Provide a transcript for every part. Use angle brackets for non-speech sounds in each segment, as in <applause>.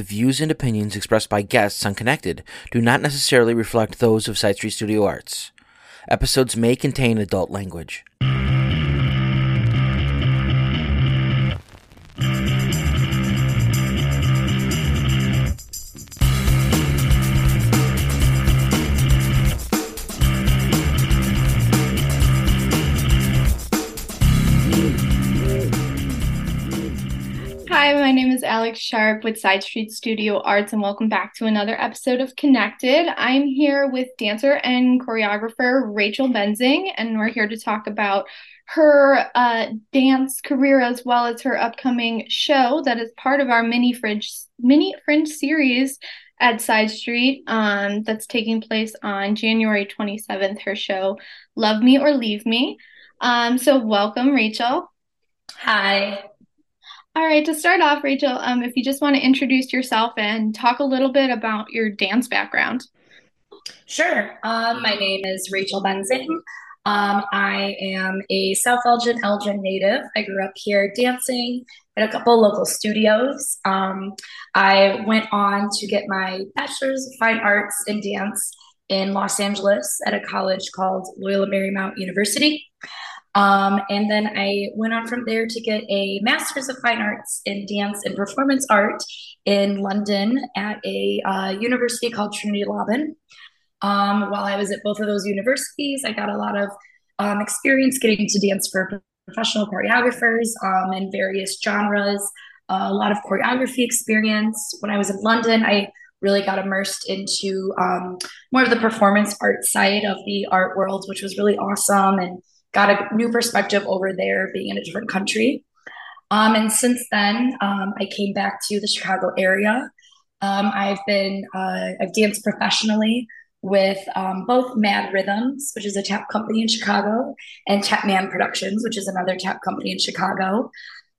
The views and opinions expressed by guests on Connected do not necessarily reflect those of Side Street Studio Arts. Episodes may contain adult language. My name is Alex Sharp with Side Street Studio Arts, and welcome back to another episode of Connected. I'm here with dancer and choreographer Rachel Benzing, and we're here to talk about her uh, dance career as well as her upcoming show that is part of our mini fringe mini fringe series at Side Street um, that's taking place on January 27th. Her show, Love Me or Leave Me. Um, so, welcome, Rachel. Hi. All right, to start off, Rachel, um, if you just want to introduce yourself and talk a little bit about your dance background. Sure. Um, my name is Rachel Benzing. Um, I am a South Elgin, Elgin native. I grew up here dancing at a couple local studios. Um, I went on to get my Bachelor's of Fine Arts in Dance in Los Angeles at a college called Loyola Marymount University. Um, and then I went on from there to get a Master's of Fine Arts in Dance and Performance Art in London at a uh, university called Trinity Laban. Um, while I was at both of those universities, I got a lot of um, experience getting to dance for professional choreographers um, in various genres, a lot of choreography experience. When I was in London, I really got immersed into um, more of the performance art side of the art world, which was really awesome and got a new perspective over there being in a different country. Um, and since then, um, I came back to the Chicago area. Um, I've been, uh, I've danced professionally with um, both M.A.D.D. Rhythms, which is a tap company in Chicago, and Tapman Productions, which is another tap company in Chicago.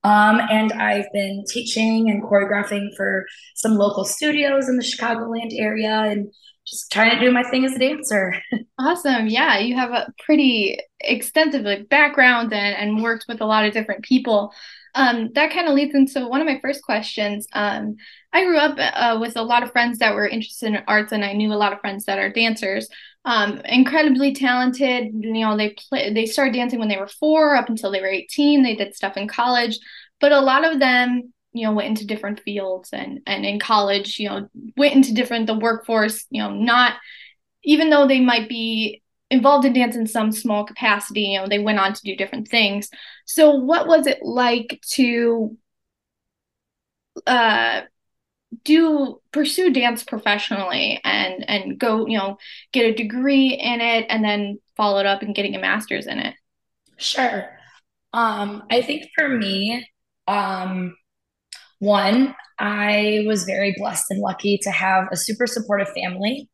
Um, and I've been teaching and choreographing for some local studios in the Chicagoland area and just trying to do my thing as a dancer. <laughs> awesome. Yeah, you have a pretty extensive like background and, and worked with a lot of different people. Um, that kind of leads into one of my first questions. Um, I grew up uh, with a lot of friends that were interested in arts, and I knew a lot of friends that are dancers. Um, incredibly talented. You know, they play, they started dancing when they were four, up until they were eighteen. They did stuff in college, but a lot of them you know went into different fields and and in college you know went into different the workforce you know not even though they might be involved in dance in some small capacity you know they went on to do different things. So what was it like to uh do pursue dance professionally and and go you know get a degree in it and then follow it up and getting a master's in it? Sure. Um i think for me um one, I was very blessed and lucky to have a super supportive family.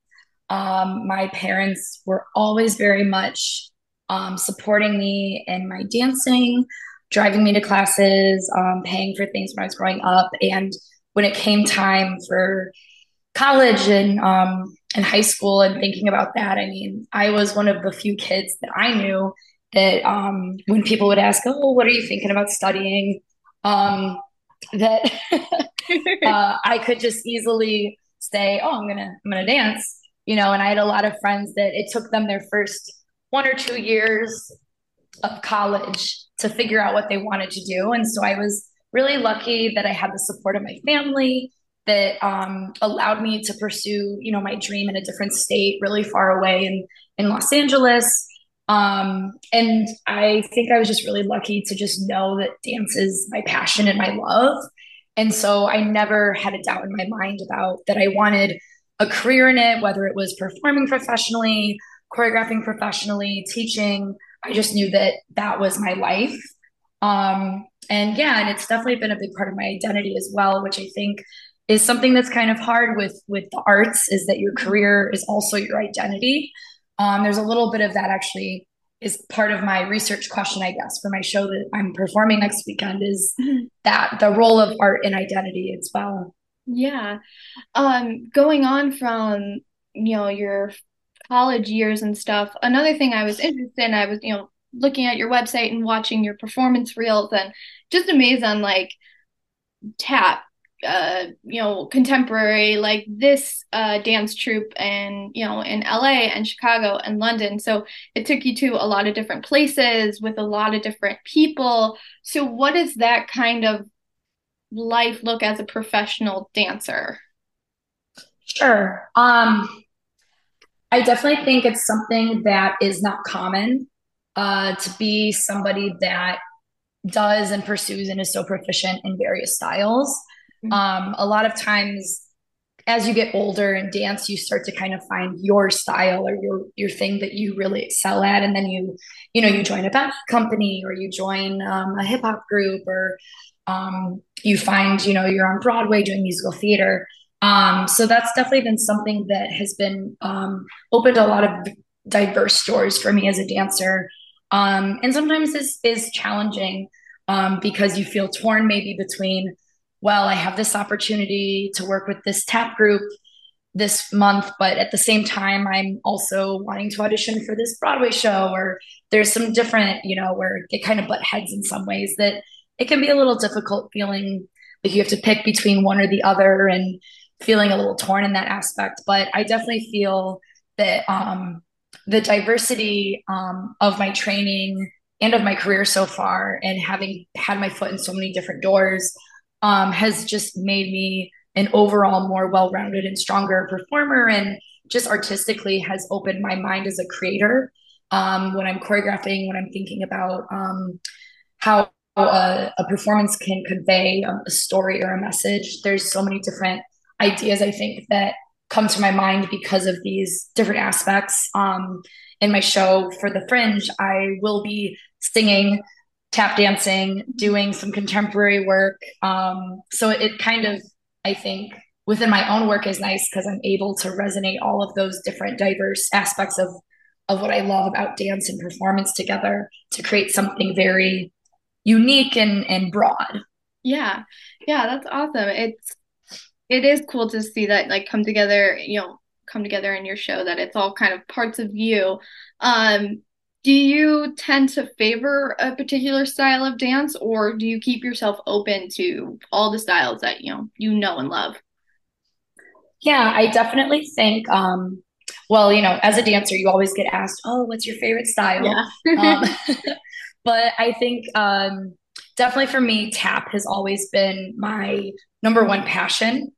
Um, my parents were always very much um, supporting me in my dancing, driving me to classes, um, paying for things when I was growing up. And when it came time for college and um, and high school and thinking about that, I mean, I was one of the few kids that I knew that um, when people would ask, "Oh, what are you thinking about studying?" Um, that <laughs> uh, I could just easily say, "Oh, I'm gonna I'm gonna dance," you know. And I had a lot of friends that it took them their first one or two years of college to figure out what they wanted to do, and so I was really lucky that I had the support of my family that um, allowed me to pursue, you know, my dream in a different state, really far away in in Los Angeles. Um, and I think I was just really lucky to just know that dance is my passion and my love. And so I never had a doubt in my mind about that I wanted a career in it, whether it was performing professionally, choreographing professionally, teaching. I just knew that that was my life. Um, and yeah, and it's definitely been a big part of my identity as well, which I think is something that's kind of hard with with the arts is that your career is also your identity. Um, there's a little bit of that actually is part of my research question, I guess, for my show that I'm performing next weekend is mm-hmm. that the role of art in identity as well. Yeah. Um, going on from, you know, your college years and stuff, another thing I was interested in, I was, you know, looking at your website and watching your performance reels and just amazed on like tap uh, you know, contemporary, like this uh, dance troupe and, you know, in LA and Chicago and London. So it took you to a lot of different places with a lot of different people. So what does that kind of life look as a professional dancer? Sure. Um, I definitely think it's something that is not common uh, to be somebody that does and pursues and is so proficient in various styles. Mm-hmm. Um, a lot of times, as you get older in dance, you start to kind of find your style or your your thing that you really excel at, and then you, you know, you join a ballet company or you join um, a hip hop group or um, you find, you know, you're on Broadway doing musical theater. Um, so that's definitely been something that has been um, opened a lot of diverse doors for me as a dancer, um, and sometimes is is challenging um, because you feel torn maybe between well, I have this opportunity to work with this tap group this month, but at the same time, I'm also wanting to audition for this Broadway show, or there's some different, you know, where they kind of butt heads in some ways that it can be a little difficult feeling like you have to pick between one or the other and feeling a little torn in that aspect. But I definitely feel that um, the diversity um, of my training and of my career so far, and having had my foot in so many different doors, um, has just made me an overall more well-rounded and stronger performer and just artistically has opened my mind as a creator. Um, when i'm choreographing when i'm thinking about um, how a, a, performance can convey a story or a message there's so many different ideas i think that come to my mind because of these different aspects. Um, in my show for the fringe i will be singing tap dancing, doing some contemporary work. Um, so it kind of, I think, within my own work is nice because I'm able to resonate all of those different diverse aspects of of what I love about dance and performance together to create something very unique and and broad. Yeah. Yeah, that's awesome. It's it is cool to see that like come together, you know, come together in your show that it's all kind of parts of you. Um do you tend to favor a particular style of dance or do you keep yourself open to all the styles that you know you know and love? Yeah i definitely think um well you know as a dancer you always get asked oh what's your favorite style? Yeah. um, <laughs> <laughs> but i think um definitely for me tap has always been my number one passion.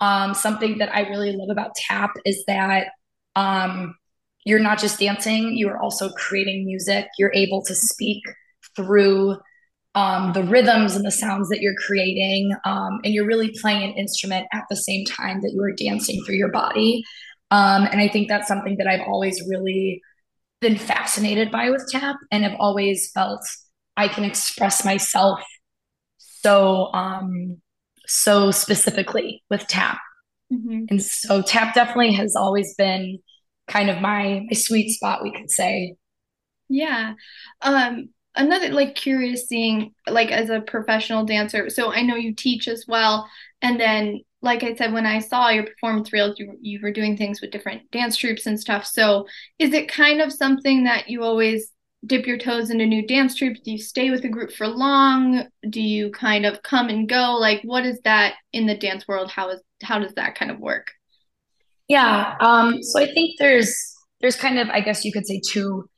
Um something that i really love about tap is that um you're not just dancing, you are also creating music. You're able to speak through um, the rhythms and the sounds that you're creating. Um, and you're really playing an instrument at the same time that you are dancing through your body. Um, and I think that's something that I've always really been fascinated by with tap and have always felt I can express myself so um so specifically with tap. Mm-hmm. And so tap definitely has always been kind of my my sweet spot we could say. Yeah. Um another like curious thing like as a professional dancer so i know you teach as well and then like i said when i saw your performance reels you, you were doing things with different dance troupes and stuff. So is it kind of something that you always dip your toes into new dance troupes do you stay with a group for long? Do you kind of come and go? Like what is that in the dance world? How is how does that kind of work yeah. Um, so I think there's there's kind of I guess you could say two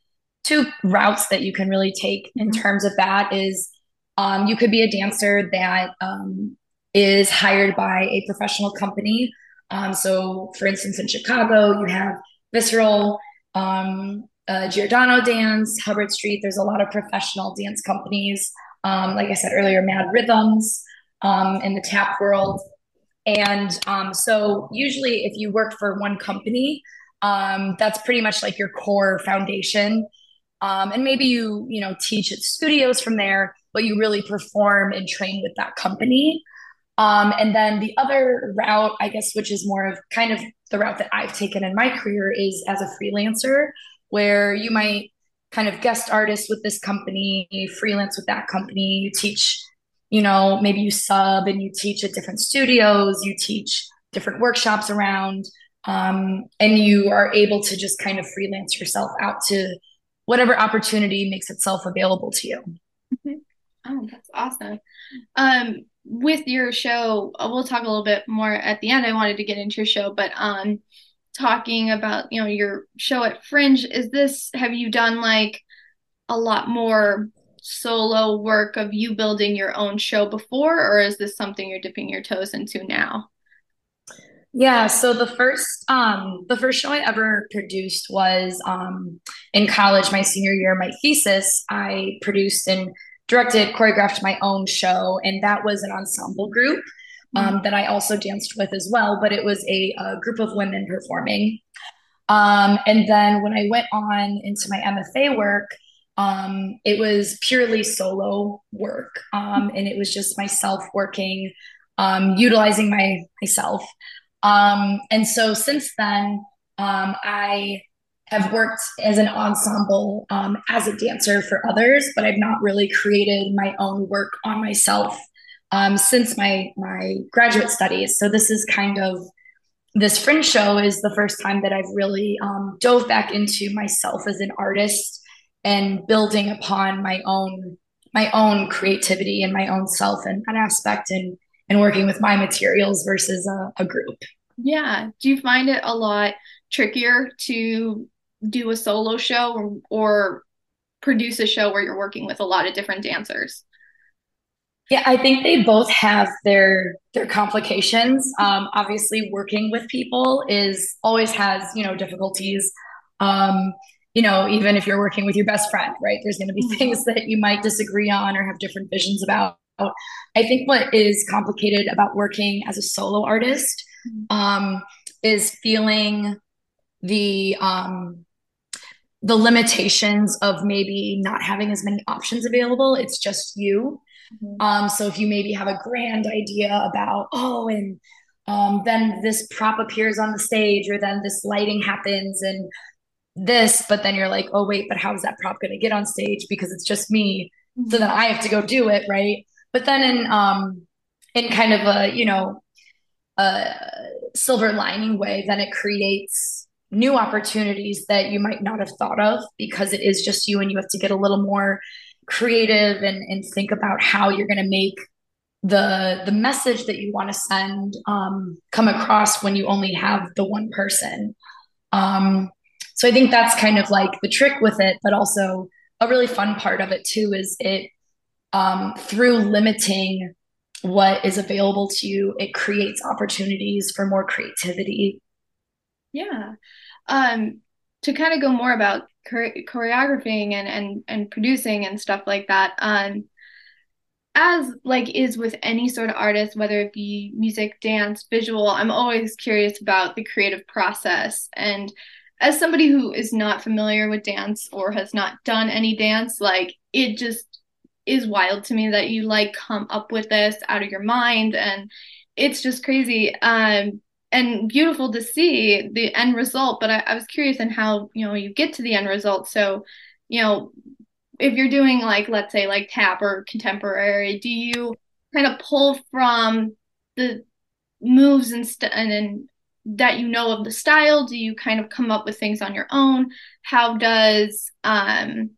two routes that you can really take in mm-hmm. terms of that is um, you could be a dancer that um, is hired by a professional company. Um, so, for instance, in Chicago, you have Visceral, um, uh, Giordano Dance, Hubbard Street. There's a lot of professional dance companies. Um, like I said earlier, M.A.D.D. Rhythms um, in the tap world. And um, so, usually, if you work for one company, um, that's pretty much like your core foundation. Um, and maybe you, you know, teach at studios from there, but you really perform and train with that company. Um, and then the other route, I guess, which is more of kind of the route that I've taken in my career, is as a freelancer, where you might kind of guest artist with this company, freelance with that company, you teach you know, maybe you sub and you teach at different studios, you teach different workshops around, um, and you are able to just kind of freelance yourself out to whatever opportunity makes itself available to you. Mm-hmm. Oh, that's awesome. Um, with your show, we'll talk a little bit more at the end. I wanted to get into your show, but um, talking about, you know, your show at Fringe, is this, have you done like a lot more solo work of you building your own show before, or is this something you're dipping your toes into now? Yeah, so the first um the first show I ever produced was um in college, my senior year, my thesis. I produced and directed, choreographed my own show, and that was an ensemble group um, mm-hmm. that I also danced with as well. But it was a, a group of women performing. Um, and then when I went on into my MFA work, um, it was purely solo work, um, and it was just myself working, um, utilizing my myself. Um, and so since then, um, I have worked as an ensemble um, as a dancer for others, but I've not really created my own work on myself since my my graduate studies. So this is kind of this fringe show is the first time that I've really dove back into myself as an artist and building upon my own my own creativity and my own self and that aspect and and working with my materials versus a, a group. Yeah. Do you find it a lot trickier to do a solo show or, or produce a show where you're working with a lot of different dancers? Yeah, I think they both have their their complications. Um, obviously, working with people is always has you know difficulties. Um, you know, even if you're working with your best friend, right? There's going to be mm-hmm. things that you might disagree on or have different visions about. I think what is complicated about working as a solo artist mm-hmm. um, is feeling the um, the limitations of maybe not having as many options available. It's just you. Mm-hmm. Um, so if you maybe have a grand idea about, oh, and um, then this prop appears on the stage, or then this lighting happens, and this, but then you're like, oh, wait, but how is that prop going to get on stage because it's just me? So then I have to go do it, right? But then in um, in kind of a you know a silver lining way, then it creates new opportunities that you might not have thought of because it is just you and you have to get a little more creative and, and think about how you're going to make the the message that you want to send um, come across when you only have the one person um, so i think that's kind of like the trick with it but also a really fun part of it too is it um, through limiting what is available to you it creates opportunities for more creativity yeah. Um, to kind of go more about chore- choreographing and, and and producing and stuff like that. Um, as like is with any sort of artist, whether it be music, dance, visual, I'm always curious about the creative process. And as somebody who is not familiar with dance or has not done any dance, like it just is wild to me that you like come up with this out of your mind and it's just crazy. Um, and beautiful to see the end result. But I, I was curious in how you know you get to the end result. So, you know, if you're doing like let's say like tap or contemporary, do you kind of pull from the moves and st- and then that you know of the style? Do you kind of come up with things on your own? How does um,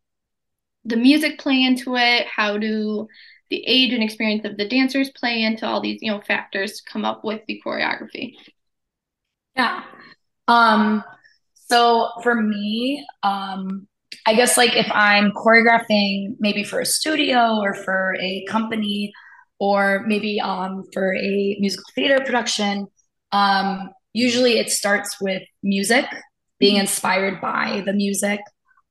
the music play into it? How do the age and experience of the dancers play into all these you know factors to come up with the choreography? Yeah. Um, so for me, um, I guess like if I'm choreographing maybe for a studio or for a company or maybe um, for a musical theater production, um, usually it starts with music, being inspired by the music,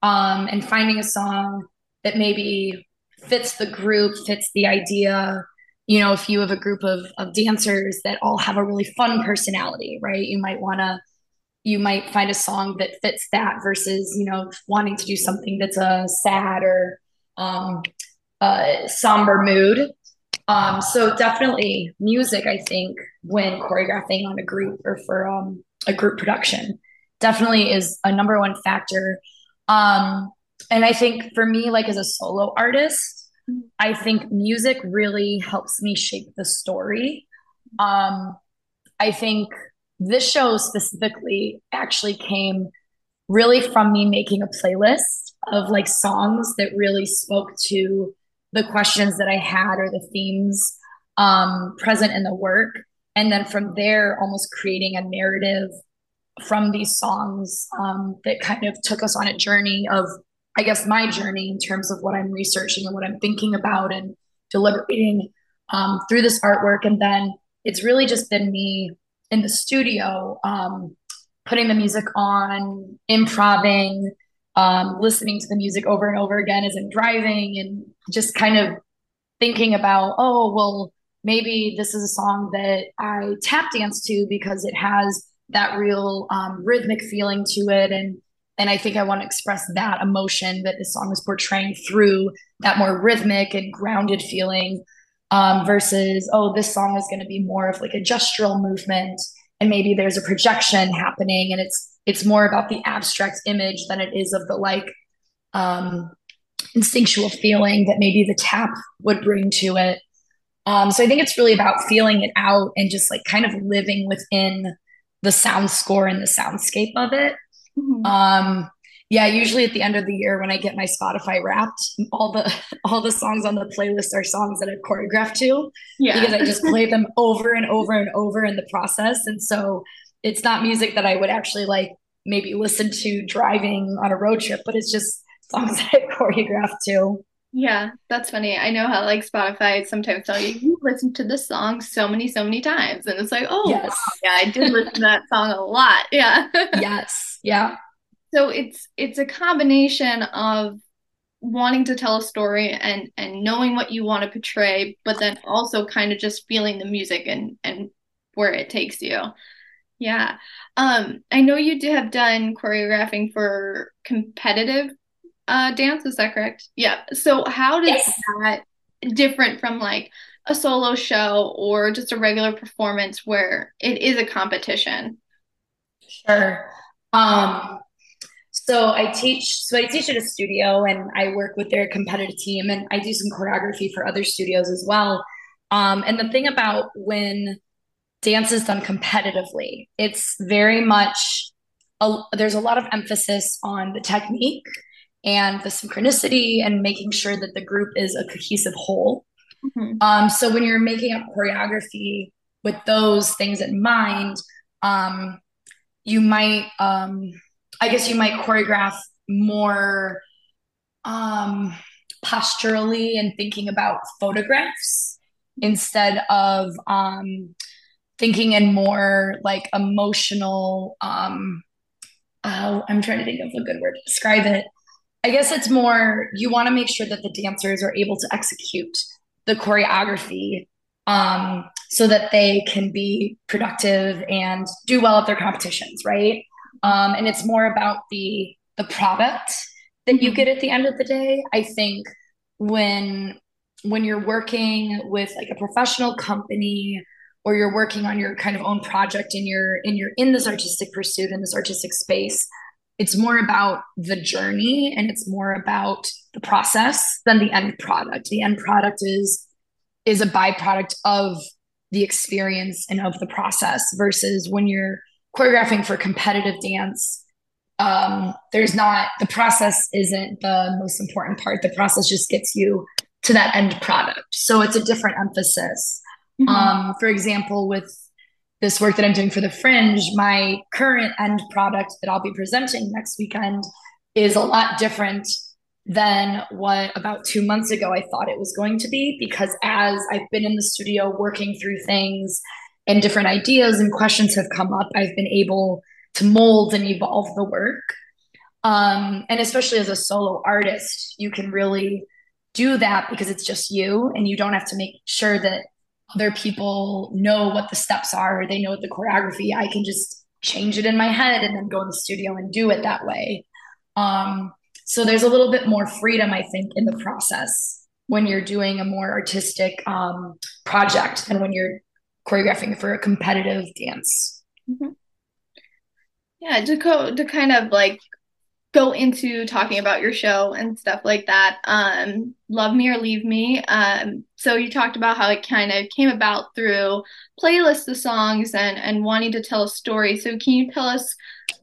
um, and finding a song that maybe fits the group, fits the idea, you know, if you have a group of, of dancers that all have a really fun personality, right? You might want to, you might find a song that fits that versus, you know, wanting to do something that's a sad or um, uh, somber mood. Um, so definitely music, I think, when choreographing on a group or for um, a group production, definitely is a number one factor. Um, and I think for me, like as a solo artist, I think music really helps me shape the story. Um, I think this show specifically actually came really from me making a playlist of like songs that really spoke to the questions that I had or the themes um, present in the work. And then from there, almost creating a narrative from these songs um, that kind of took us on a journey of, I guess, my journey in terms of what I'm researching and what I'm thinking about and deliberating um, through this artwork. And then it's really just been me in the studio, um, putting the music on, improving, um, listening to the music over and over again as I'm driving, and just kind of thinking about, oh, well, maybe this is a song that I tap dance to because it has that real um, rhythmic feeling to it, and and I think I want to express that emotion that this song is portraying through that more rhythmic and grounded feeling um, versus oh this song is going to be more of like a gestural movement and maybe there's a projection happening and it's it's more about the abstract image than it is of the like um, instinctual feeling that maybe the tap would bring to it um, so i think it's really about feeling it out and just like kind of living within the sound score and the soundscape of it mm-hmm. um, yeah, usually at the end of the year when I get my Spotify wrapped, all the <laughs> all the songs on the playlist are songs that I've choreographed to. Yeah. Because I just play them <laughs> over and over and over in the process. And so it's not music that I would actually like maybe listen to driving on a road trip, but it's just songs <laughs> that I choreographed to. Yeah, that's funny. I know how like Spotify sometimes tell you you listen to this song so many, so many times. And it's like, oh yes. wow, yeah, I did listen to that <laughs> song a lot. Yeah. yes. Yeah so it's it's a combination of wanting to tell a story and and knowing what you want to portray but then also kind of just feeling the music and and where it takes you yeah um i know you do have done choreographing for competitive uh dance is that correct yeah so how does yes. that different from like a solo show or just a regular performance where it is a competition sure um so I teach, so I teach at a studio and I work with their competitive team and I do some choreography for other studios as well. Um, and the thing about when dance is done competitively, it's very much, a, there's a lot of emphasis on the technique and the synchronicity and making sure that the group is a cohesive whole. Mm-hmm. Um, so when you're making up choreography with those things in mind, um, you might, um, I guess you might choreograph more um, posturally and thinking about photographs instead of um, thinking in more like emotional. Um, oh, I'm trying to think of a good word to describe it. I guess it's more you want to make sure that the dancers are able to execute the choreography um, so that they can be productive and do well at their competitions, right? um, and it's more about the the product that you mm-hmm. get at the end of the day. I think when when you're working with like a professional company or you're working on your kind of own project and you're in you're in this artistic pursuit in this artistic space it's more about the journey and it's more about the process than the end product. The end product is is a byproduct of the experience and of the process versus when you're choreographing for competitive dance um, there's not the process isn't the most important part. The process just gets you to that end product. So it's a different emphasis. Mm-hmm. um, for example with this work that i'm doing for the fringe my current end product that i'll be presenting next weekend is a lot different than what about two months ago i thought it was going to be because as i've been in the studio working through things and different ideas and questions have come up, I've been able to mold and evolve the work. Um, and especially as a solo artist, you can really do that because it's just you and you don't have to make sure that other people know what the steps are they know the choreography. I can just change it in my head and then go in the studio and do it that way. Um, so there's a little bit more freedom, I think, in the process when you're doing a more artistic um, project than when you're choreographing for a competitive dance. Mm-hmm. Yeah, to co- to kind of like go into talking about your show and stuff like that. Um, Love Me or Leave Me. Um, so you talked about how it kind of came about through playlists of songs and and wanting to tell a story. So can you tell us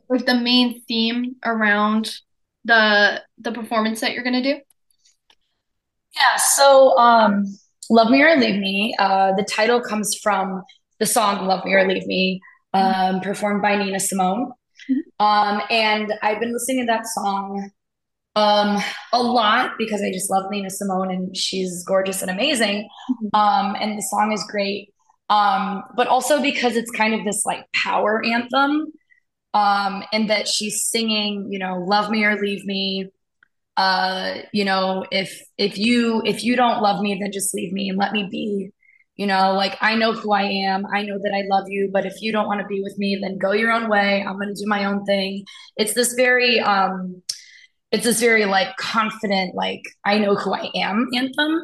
like the main theme around the the performance that you're gonna do? Yeah, so um, Love Me or Leave Me, uh, the title comes from the song Love Me or Leave Me, um, performed by Nina Simone. Um, and I've been listening to that song um, a lot because I just love Nina Simone and she's gorgeous and amazing. Mm-hmm. Um, and the song is great. Um, but also because it's kind of this like power anthem. Um, and that she's singing, you know, love me or leave me uh, you know, if if you if you don't love me, then just leave me and let me be. You know, like I know who I am. I know that I love you, but if you don't want to be with me, then go your own way. I'm going to do my own thing. It's this very um it's this very like confident like I know who I am anthem.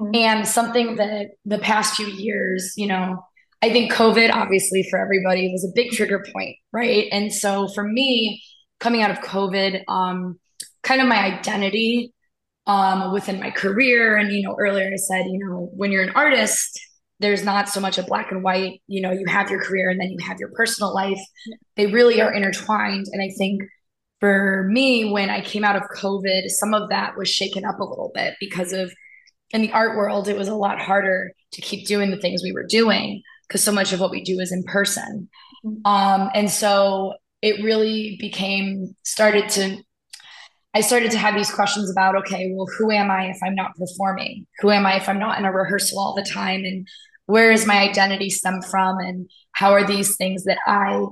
Mm-hmm. And something that the past few years, you know, I think COVID obviously for everybody was a big trigger point, right? And so for me, coming out of COVID, um, kind of my identity um, within my career. And, you know, earlier I said, you know, when you're an artist, there's not so much a black and white, you know, you have your career and then you have your personal life. They really are intertwined. And I think for me, when I came out of COVID, some of that was shaken up a little bit because of in the art world, it was a lot harder to keep doing the things we were doing because so much of what we do is in person. Mm-hmm. Um, and so it really became started to I started to have these questions about, okay, well, who am I if I'm not performing? Who am I if I'm not in a rehearsal all the time? And where is my identity stem from? And how are these things that I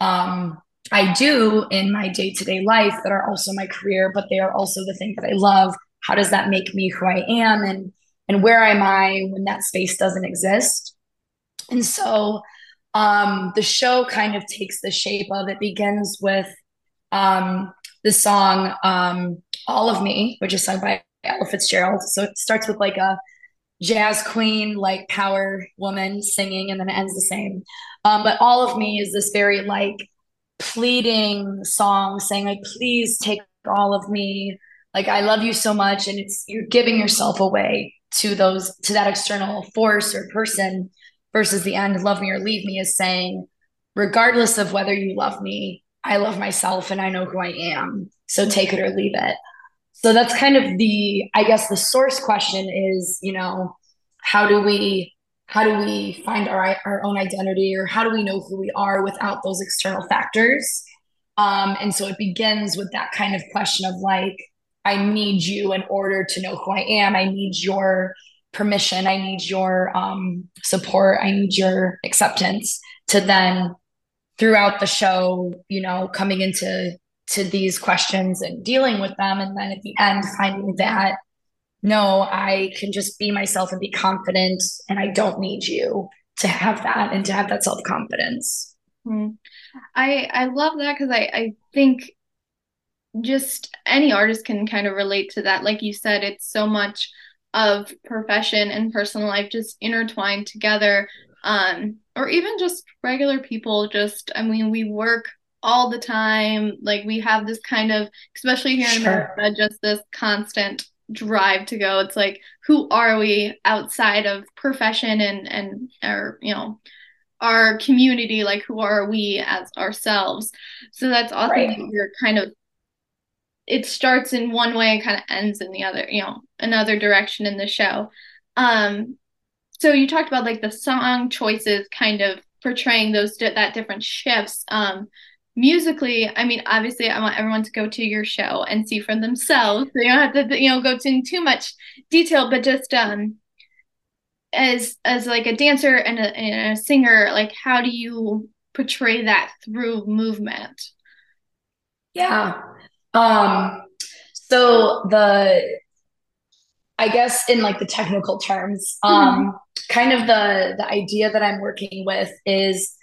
um, I do in my day to day life that are also my career, but they are also the thing that I love? How does that make me who I am? And and where am I when that space doesn't exist? And so um, the show kind of takes the shape of it begins with um, the song um, All of Me, which is sung by Ella Fitzgerald. So it starts with like a jazz queen, like power woman singing, and then it ends the same. Um, but All of Me is this very like pleading song saying, like, please take all of me. Like, I love you so much. And it's you're giving yourself away to those, to that external force or person versus the end, love me or leave me is saying, regardless of whether you love me, I love myself and I know who I am. So take it or leave it. So that's kind of the, I guess the source question is, you know, how do we how do we find our our own identity or how do we know who we are without those external factors? Um, and so it begins with that kind of question of like, I need you in order to know who I am. I need your permission. I need your um, support. I need your acceptance to then throughout the show, you know, coming into to these questions and dealing with them and then at the end finding that no, I can just be myself and be confident and I don't need you to have that and to have that self-confidence. Mm-hmm. I I love that because I I think just any artist can kind of relate to that. Like you said, it's so much of profession and personal life just intertwined together um, or even just regular people. Just, I mean, we work all the time. Like we have this kind of, especially here in America, just this constant drive to go. It's like, who are we outside of profession and and our, you know, our community? Like, who are we as ourselves? So that's awesome. Right. You're kind of it starts in one way and kind of ends in the other, you know, another direction in the show. Um, so you talked about like the song choices kind of portraying those that different shifts um musically i mean obviously i want everyone to go to your show and see for themselves. So you don't have to you know go into too much detail but just um as as like a dancer and a, and a singer like how do you portray that through movement? Yeah. Um so the I guess in like the technical terms, um, mm-hmm. kind of the the idea that I'm working with is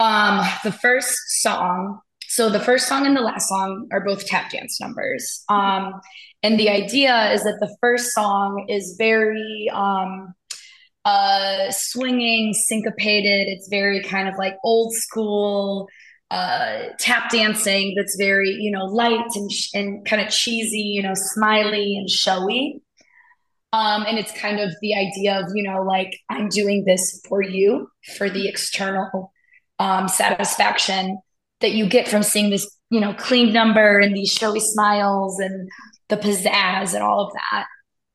um, the first song. So the first song and the last song are both tap dance numbers. Um, and the idea is that the first song is very um, uh, swinging, syncopated. It's very kind of like old school uh, tap dancing that's very, you know, light and, sh- and kind of cheesy, you know, smiley and showy. Um, and it's kind of the idea of, you know, like I'm doing this for you, for the external um, satisfaction that you get from seeing this, you know, clean number and these showy smiles and the pizzazz and all of that.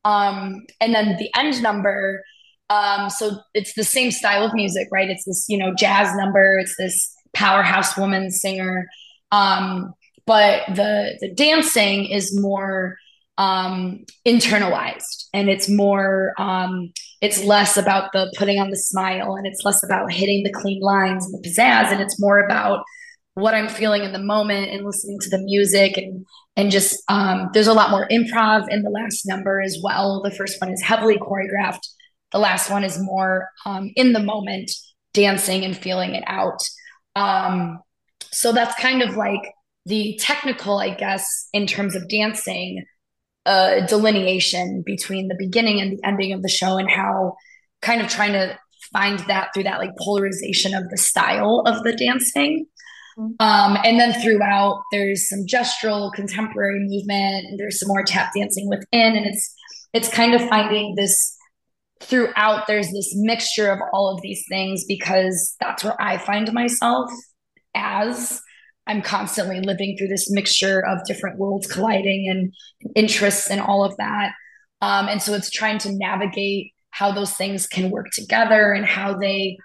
Um, and then the end number, um, so it's the same style of music, right? It's this, you know, jazz number. It's this powerhouse woman singer. Um, but the the dancing is more um, internalized. And it's more um, it's less about the putting on the smile and it's less about hitting the clean lines and the pizzazz. And it's more about what i'm feeling in the moment and listening to the music and and just um, there's a lot more improv in the last number as well. The first one is heavily choreographed. The last one is more um, in the moment dancing and feeling it out. Um, so that's kind of like the technical i guess in terms of dancing a delineation between the beginning and the ending of the show and how kind of trying to find that through that like polarization of the style of the dancing. Mm-hmm. Um, and then throughout, there's some gestural contemporary movement, and there's some more tap dancing within, and it's it's kind of finding this throughout. There's this mixture of all of these things because that's where I find myself as I'm constantly living through this mixture of different worlds colliding and interests and all of that. Um, and so it's trying to navigate how those things can work together and how they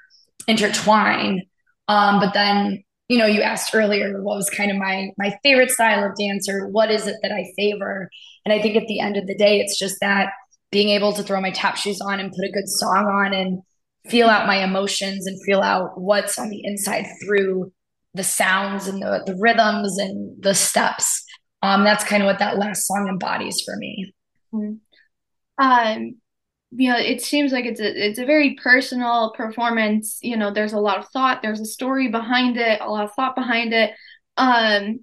intertwine. Um, but then, you know, you asked earlier what was kind of my my favorite style of dance or what is it that I favor? And I think at the end of the day, it's just that being able to throw my tap shoes on and put a good song on and feel out my emotions and feel out what's on the inside through the sounds and the, the rhythms and the steps. Um, that's kind of what that last song embodies for me. Mm-hmm. Um, you know, it seems like it's a it's a very personal performance. You know, there's a lot of thought, there's a story behind it, a lot of thought behind it. Um,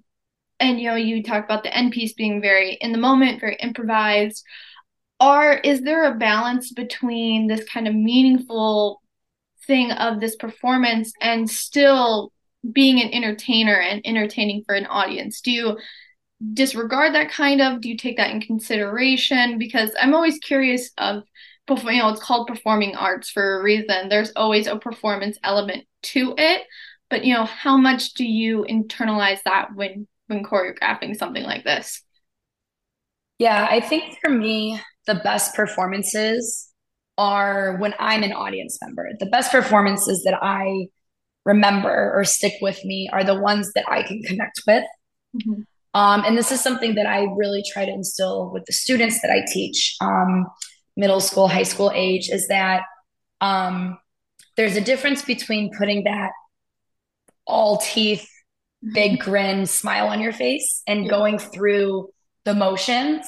and you know, you talk about the end piece being very in the moment, very improvised. Are is there a balance between this kind of meaningful thing of this performance and still being an entertainer and entertaining for an audience? Do you disregard that kind of? Do you take that in consideration? Because I'm always curious of you know, it's called performing arts for a reason. There's always a performance element to it. But you know, how much do you internalize that when when choreographing something like this? Yeah, I think for me, the best performances are when I'm an audience member. The best performances that I remember or stick with me are the ones that I can connect with. Mm-hmm. Um, and this is something that I really try to instill with the students that I teach, um, middle school, high school age, is that um, there's a difference between putting that all teeth, big mm-hmm. grin, smile on your face and going through the motions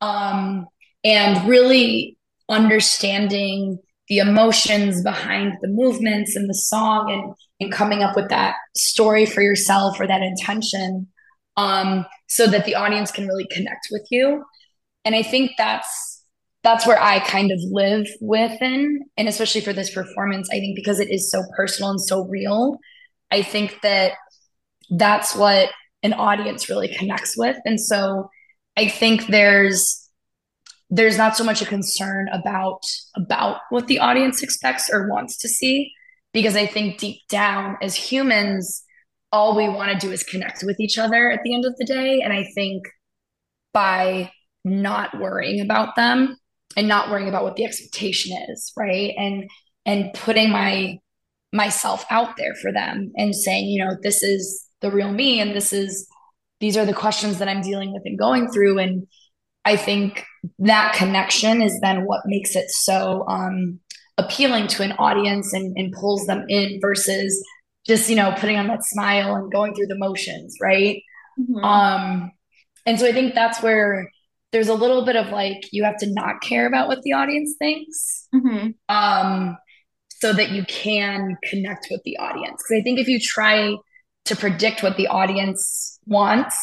um, and really understanding the emotions behind the movements and the song and and coming up with that story for yourself or that intention um, so that the audience can really connect with you. And i think that's that's where i kind of live within and especially for this performance i think because it is so personal and so real i think that that's what an audience really connects with. And so i think there's there's not so much a concern about about what the audience expects or wants to see because i think deep down as humans all we want to do is connect with each other at the end of the day. And i think by not worrying about them and not worrying about what the expectation is right? And and putting my myself out there for them and saying you know this is the real me and this is these are the questions that i'm dealing with and going through. And I think that connection is then what makes it so um, appealing to an audience and, and pulls them in versus just you know putting on that smile and going through the motions, right? Mm-hmm. Um, and so I think that's where there's a little bit of like you have to not care about what the audience thinks, mm-hmm. um, so that you can connect with the audience. Because I think if you try to predict what the audience wants,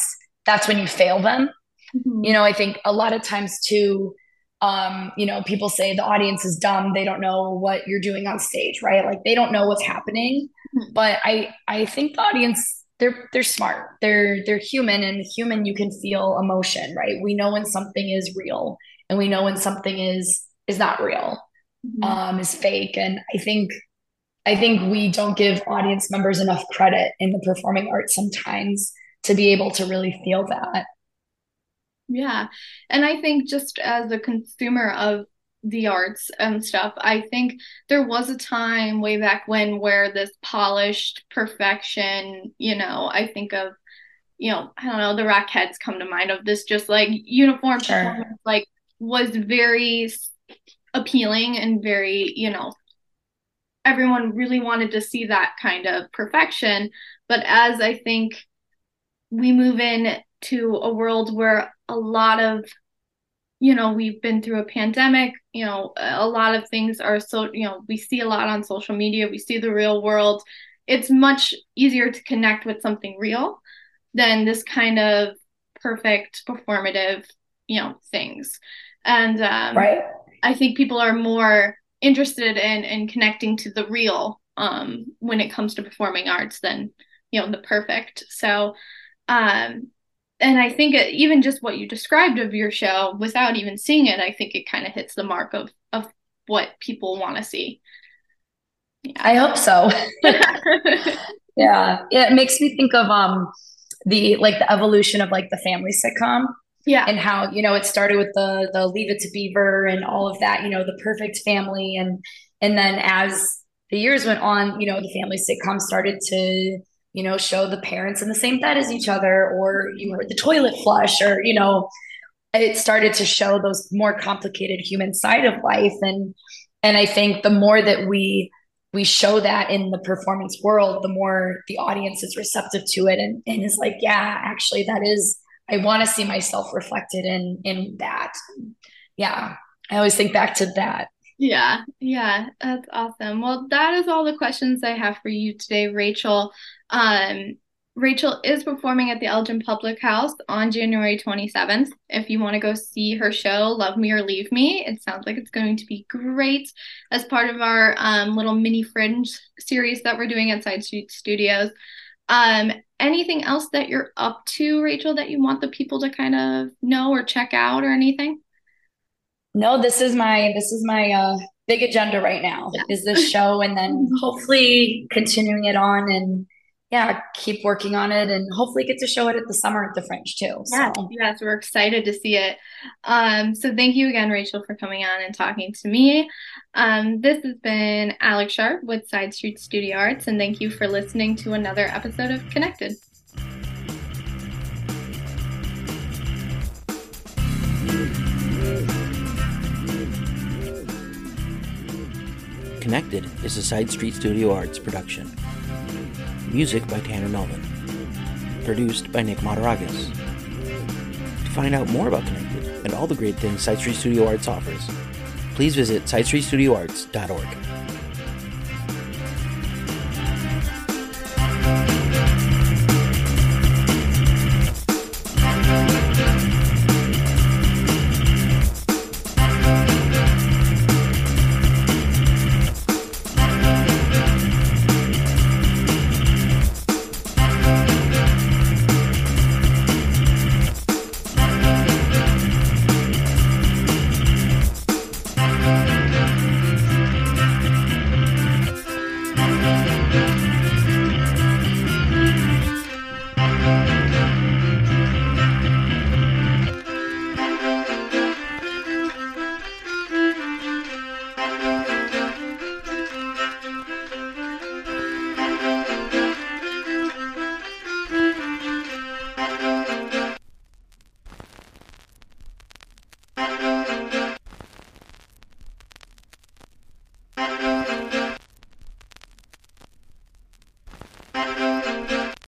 that's when you fail them Mm-hmm. You know, I think a lot of times too, um, you know, people say the audience is dumb. They don't know what you're doing on stage, right? Like they don't know what's happening. Mm-hmm. But I I think the audience they're they're smart. They're they're human and human you can feel emotion, right? We know when something is real and we know when something is is not real. Mm-hmm. Um is fake and I think I think we don't give audience members enough credit in the performing arts sometimes to be able to really feel that. Yeah. And I think just as a consumer of the arts and stuff, I think there was a time way back when where this polished perfection, you know, I think of, you know, I don't know, the Rockettes come to mind of this just like uniform sure. like was very appealing and very, you know, everyone really wanted to see that kind of perfection. But as I think we move in to a world where a lot of you know we've been through a pandemic you know a lot of things are so you know we see a lot on social media we see the real world. It's much easier to connect with something real than this kind of perfect performative you know things. And um, right. I think people are more interested in in connecting to the real um, when it comes to performing arts than you know the perfect. So um, and I think it, even just what you described of your show, without even seeing it, I think it kind of hits the mark of of what people want to see. Yeah. I hope so. <laughs> <laughs> yeah, it makes me think of um the like the evolution of like the family sitcom. Yeah, and how you know it started with the the Leave It to Beaver and all of that. You know, the perfect family, and and then as the years went on, you know, the family sitcom started to you know, show the parents in the same bed as each other, or you heard the toilet flush, or, you know, it started to show those more complicated human side of life. And and I think the more that we we show that in the performance world, the more the audience is receptive to it and, and is like, yeah, actually that is I want to see myself reflected in in that. Yeah. I always think back to that. Yeah, yeah, that's awesome. Well, that is all the questions I have for you today, Rachel. Um, Rachel is performing at the Elgin Public House on January 27th. If you want to go see her show, Love Me or Leave Me, it sounds like it's going to be great as part of our um, little mini fringe series that we're doing at Side Street Studios. Um, anything else that you're up to, Rachel, that you want the people to kind of know or check out or anything? no this is my this is my uh big agenda right now yeah. is this show and then hopefully continuing it on and yeah keep working on it and hopefully get to show it at the summer at the Fringe too yeah so. yes we're excited to see it um so thank you again rachel for coming on and talking to me um this has been alex sharp with side street studio arts and thank you for listening to another episode of connected Connected is a Side Street Studio Arts production. Music by Tanner Melvin. Produced by Nick Mataragas. To find out more about Connected and all the great things Side Street Studio Arts offers, please visit sidestreetstudioarts.org.